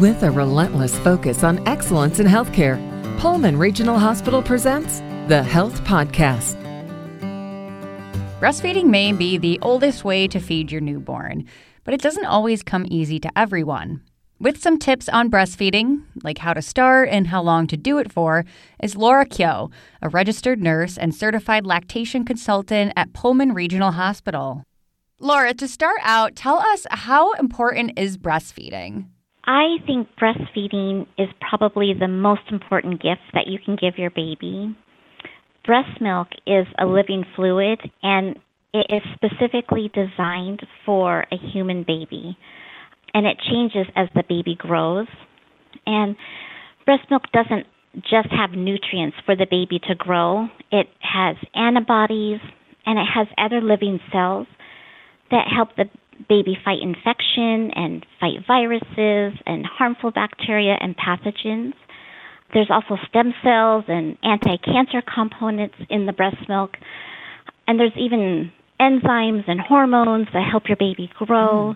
With a relentless focus on excellence in healthcare, Pullman Regional Hospital presents the Health Podcast. Breastfeeding may be the oldest way to feed your newborn, but it doesn't always come easy to everyone. With some tips on breastfeeding, like how to start and how long to do it for, is Laura Kyo, a registered nurse and certified lactation consultant at Pullman Regional Hospital. Laura, to start out, tell us how important is breastfeeding? I think breastfeeding is probably the most important gift that you can give your baby. Breast milk is a living fluid and it is specifically designed for a human baby. And it changes as the baby grows. And breast milk doesn't just have nutrients for the baby to grow, it has antibodies and it has other living cells that help the baby fight infection and fight viruses and harmful bacteria and pathogens. There's also stem cells and anti cancer components in the breast milk. And there's even enzymes and hormones that help your baby grow.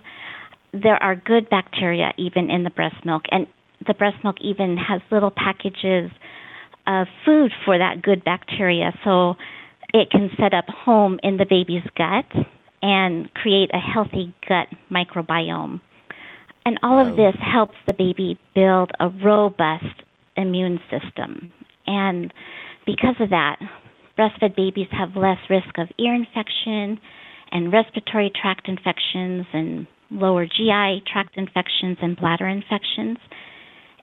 Mm. There are good bacteria even in the breast milk. And the breast milk even has little packages of food for that good bacteria. So it can set up home in the baby's gut and create a healthy gut microbiome. And all of this helps the baby build a robust immune system. And because of that, breastfed babies have less risk of ear infection and respiratory tract infections and lower GI tract infections and bladder infections.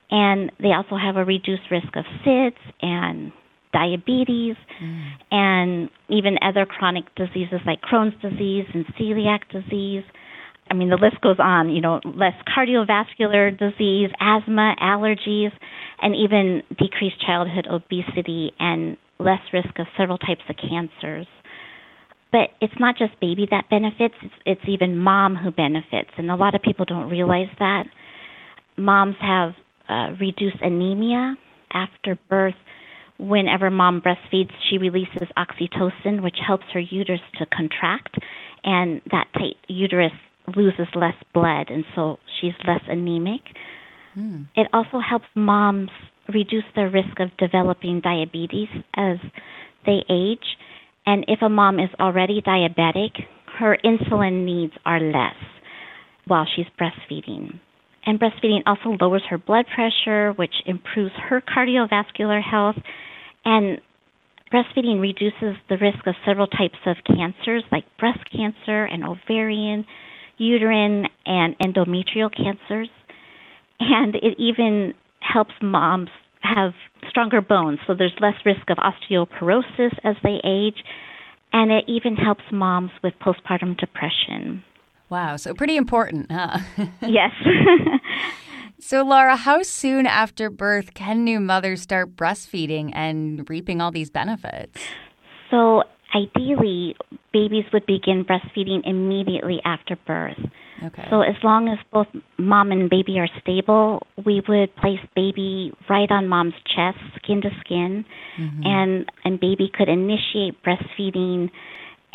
And they also have a reduced risk of SIDS and diabetes, mm. and even other chronic diseases like Crohn's disease and celiac disease. I mean, the list goes on, you know, less cardiovascular disease, asthma, allergies, and even decreased childhood obesity and less risk of several types of cancers. But it's not just baby that benefits, it's, it's even mom who benefits. And a lot of people don't realize that. Moms have uh, reduced anemia after birth whenever mom breastfeeds, she releases oxytocin, which helps her uterus to contract, and that tight uterus loses less blood, and so she's less anemic. Mm. It also helps moms reduce their risk of developing diabetes as they age. And if a mom is already diabetic, her insulin needs are less while she's breastfeeding. And breastfeeding also lowers her blood pressure, which improves her cardiovascular health. And breastfeeding reduces the risk of several types of cancers like breast cancer and ovarian, uterine, and endometrial cancers. And it even helps moms have stronger bones, so there's less risk of osteoporosis as they age. And it even helps moms with postpartum depression. Wow, so pretty important, huh? yes. so, Laura, how soon after birth can new mothers start breastfeeding and reaping all these benefits? So, ideally, babies would begin breastfeeding immediately after birth. Okay. So, as long as both mom and baby are stable, we would place baby right on mom's chest, skin to skin, mm-hmm. and and baby could initiate breastfeeding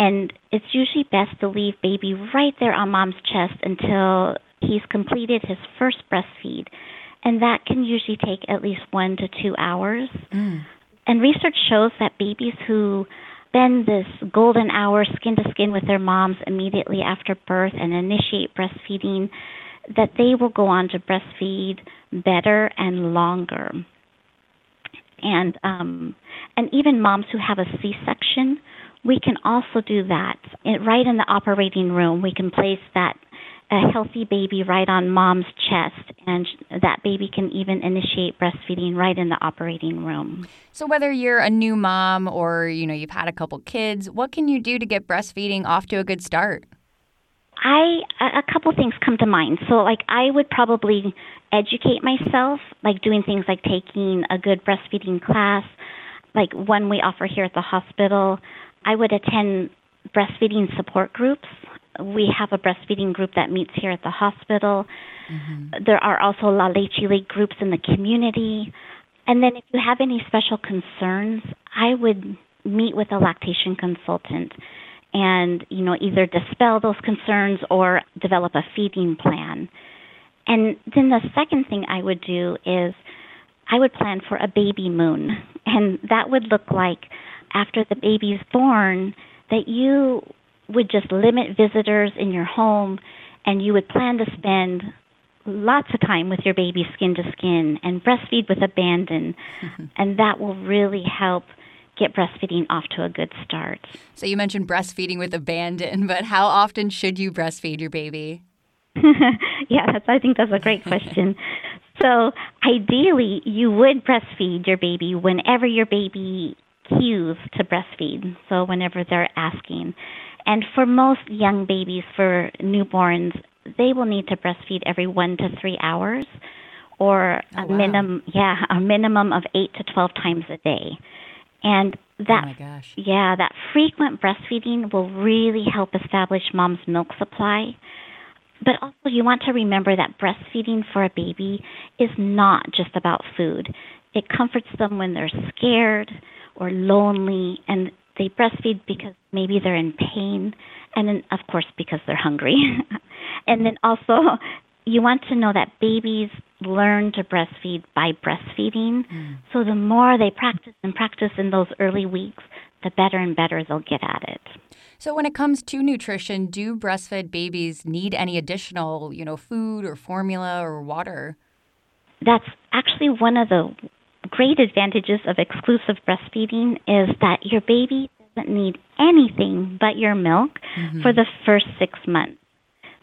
and it's usually best to leave baby right there on mom's chest until he's completed his first breastfeed. And that can usually take at least one to two hours. Mm. And research shows that babies who spend this golden hour skin to skin with their moms immediately after birth and initiate breastfeeding, that they will go on to breastfeed better and longer. And um, and even moms who have a C-section we can also do that it, right in the operating room. We can place that a healthy baby right on mom's chest, and that baby can even initiate breastfeeding right in the operating room. So, whether you're a new mom or you know you've had a couple kids, what can you do to get breastfeeding off to a good start? I a couple things come to mind. So, like I would probably educate myself, like doing things like taking a good breastfeeding class, like one we offer here at the hospital. I would attend breastfeeding support groups. We have a breastfeeding group that meets here at the hospital. Mm-hmm. There are also La Leche League groups in the community. And then if you have any special concerns, I would meet with a lactation consultant and, you know, either dispel those concerns or develop a feeding plan. And then the second thing I would do is I would plan for a baby moon. And that would look like after the baby's born, that you would just limit visitors in your home and you would plan to spend lots of time with your baby skin to skin and breastfeed with abandon. Mm-hmm. And that will really help get breastfeeding off to a good start. So you mentioned breastfeeding with abandon, but how often should you breastfeed your baby? yeah, that's, I think that's a great question. so ideally, you would breastfeed your baby whenever your baby cues to breastfeed. So whenever they're asking. And for most young babies, for newborns, they will need to breastfeed every one to three hours, or oh, a wow. minimum, yeah, a minimum of eight to twelve times a day. And oh, that, oh yeah, that frequent breastfeeding will really help establish mom's milk supply. But also, you want to remember that breastfeeding for a baby is not just about food. It comforts them when they're scared or lonely, and they breastfeed because maybe they're in pain, and then, of course, because they're hungry. and then also, you want to know that babies learn to breastfeed by breastfeeding. Mm. So the more they practice and practice in those early weeks, the better and better they'll get at it. So when it comes to nutrition, do breastfed babies need any additional, you know, food or formula or water? That's actually one of the great advantages of exclusive breastfeeding is that your baby doesn't need anything but your milk mm-hmm. for the first six months.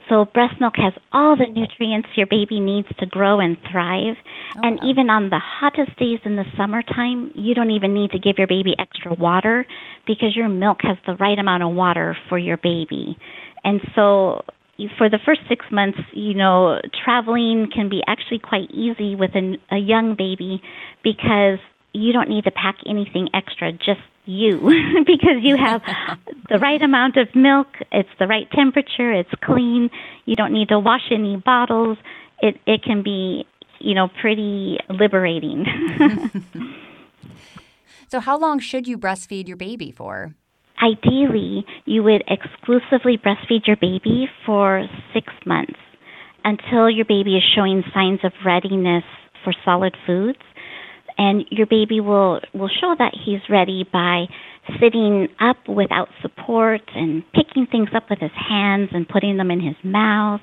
So breast milk has all the nutrients your baby needs to grow and thrive. Oh, and wow. even on the hottest days in the summertime, you don't even need to give your baby extra water because your milk has the right amount of water for your baby. And so for the first six months, you know, traveling can be actually quite easy with a, a young baby because you don't need to pack anything extra, just you, because you have the right amount of milk, it's the right temperature, it's clean, you don't need to wash any bottles. It it can be, you know, pretty liberating. so how long should you breastfeed your baby for? Ideally, you would exclusively breastfeed your baby for six months until your baby is showing signs of readiness for solid foods. And your baby will, will show that he's ready by sitting up without support and picking things up with his hands and putting them in his mouth.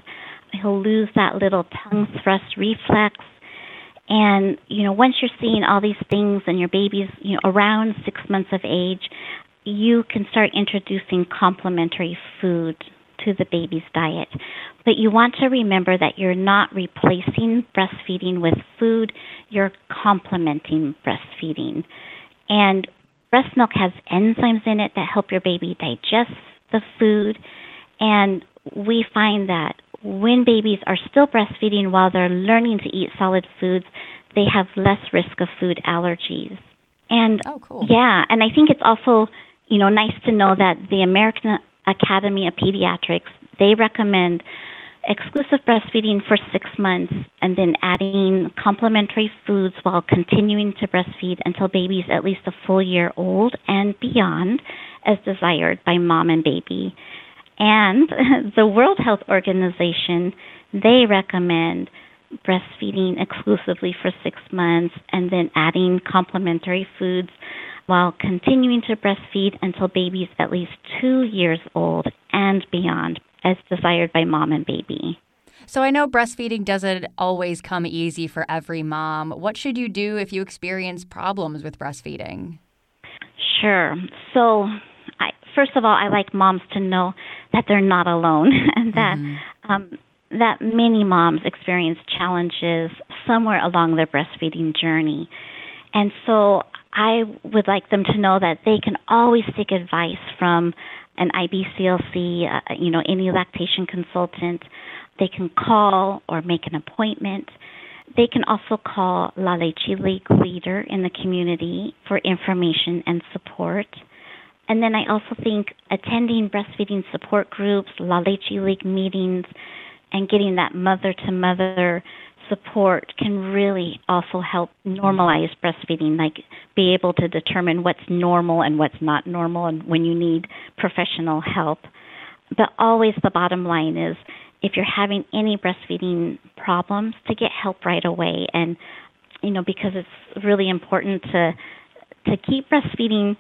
He'll lose that little tongue thrust reflex. And, you know, once you're seeing all these things and your baby's, you know, around six months of age, you can start introducing complementary food to the baby's diet. But you want to remember that you're not replacing breastfeeding with food, you're complementing breastfeeding. And breast milk has enzymes in it that help your baby digest the food. And we find that when babies are still breastfeeding while they're learning to eat solid foods, they have less risk of food allergies. And oh, cool. yeah, and I think it's also you know, nice to know that the American Academy of Pediatrics they recommend exclusive breastfeeding for six months and then adding complementary foods while continuing to breastfeed until baby's at least a full year old and beyond as desired by mom and baby. And the World Health Organization, they recommend breastfeeding exclusively for six months and then adding complementary foods while continuing to breastfeed until baby's at least two years old and beyond, as desired by mom and baby. So I know breastfeeding doesn't always come easy for every mom. What should you do if you experience problems with breastfeeding? Sure. So, I, first of all, I like moms to know that they're not alone and that mm-hmm. um, that many moms experience challenges somewhere along their breastfeeding journey. And so I would like them to know that they can always seek advice from an IBCLC, uh, you know, any lactation consultant. They can call or make an appointment. They can also call La Leche League leader in the community for information and support. And then I also think attending breastfeeding support groups, La Leche League meetings, and getting that mother to mother support can really also help normalize breastfeeding, like be able to determine what's normal and what's not normal and when you need professional help. But always the bottom line is if you're having any breastfeeding problems, to get help right away. And, you know, because it's really important to to keep breastfeeding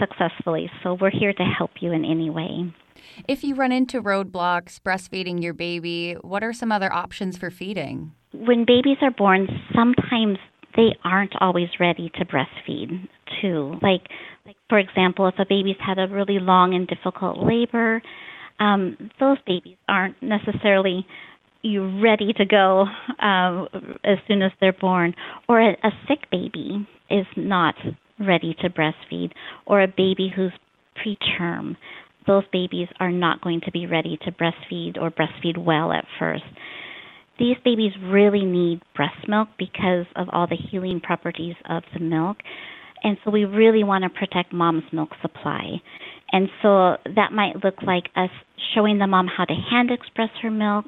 successfully. So we're here to help you in any way. If you run into roadblocks breastfeeding your baby, what are some other options for feeding? When babies are born, sometimes they aren't always ready to breastfeed too. Like, like for example, if a baby's had a really long and difficult labor, um, those babies aren't necessarily you ready to go uh, as soon as they're born, or a, a sick baby is not ready to breastfeed, or a baby who's preterm. Those babies are not going to be ready to breastfeed or breastfeed well at first. These babies really need breast milk because of all the healing properties of the milk. And so we really want to protect mom's milk supply. And so that might look like us showing the mom how to hand express her milk,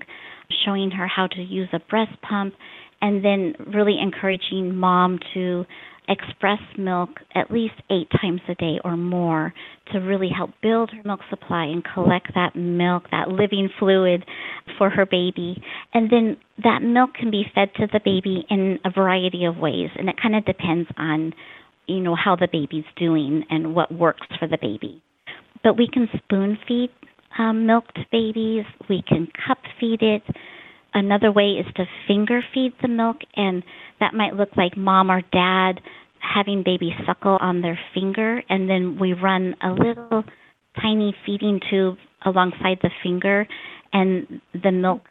showing her how to use a breast pump, and then really encouraging mom to express milk at least eight times a day or more to really help build her milk supply and collect that milk, that living fluid for her baby. And then that milk can be fed to the baby in a variety of ways, and it kind of depends on, you know, how the baby's doing and what works for the baby. But we can spoon feed um, milk to babies, we can cup feed it. Another way is to finger feed the milk, and that might look like mom or dad having baby suckle on their finger, and then we run a little tiny feeding tube alongside the finger, and the milk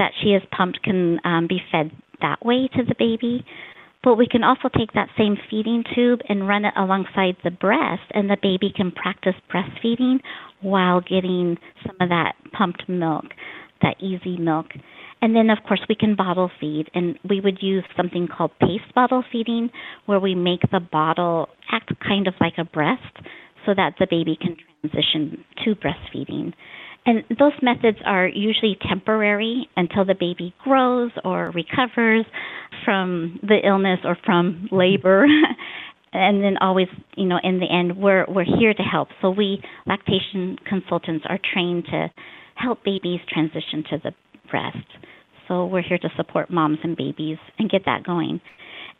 that she has pumped can um, be fed that way to the baby. But we can also take that same feeding tube and run it alongside the breast, and the baby can practice breastfeeding while getting some of that pumped milk, that easy milk. And then, of course, we can bottle feed, and we would use something called paced bottle feeding, where we make the bottle act kind of like a breast so that the baby can transition to breastfeeding. And those methods are usually temporary until the baby grows or recovers from the illness or from labor. and then always, you know, in the end, we're we're here to help. So we lactation consultants are trained to help babies transition to the breast. So we're here to support moms and babies and get that going.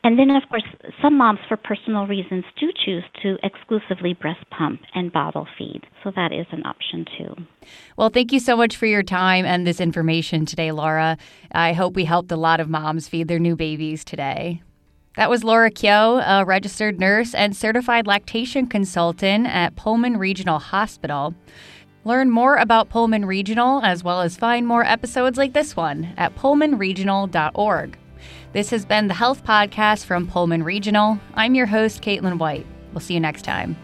And then, of course, some moms, for personal reasons, do choose to exclusively breast pump and bottle feed. So that is an option too. Well, thank you so much for your time and this information today, Laura. I hope we helped a lot of moms feed their new babies today. That was Laura Kyo, a registered nurse and certified lactation consultant at Pullman Regional Hospital. Learn more about Pullman Regional as well as find more episodes like this one at pullmanregional.org. This has been the Health Podcast from Pullman Regional. I'm your host, Caitlin White. We'll see you next time.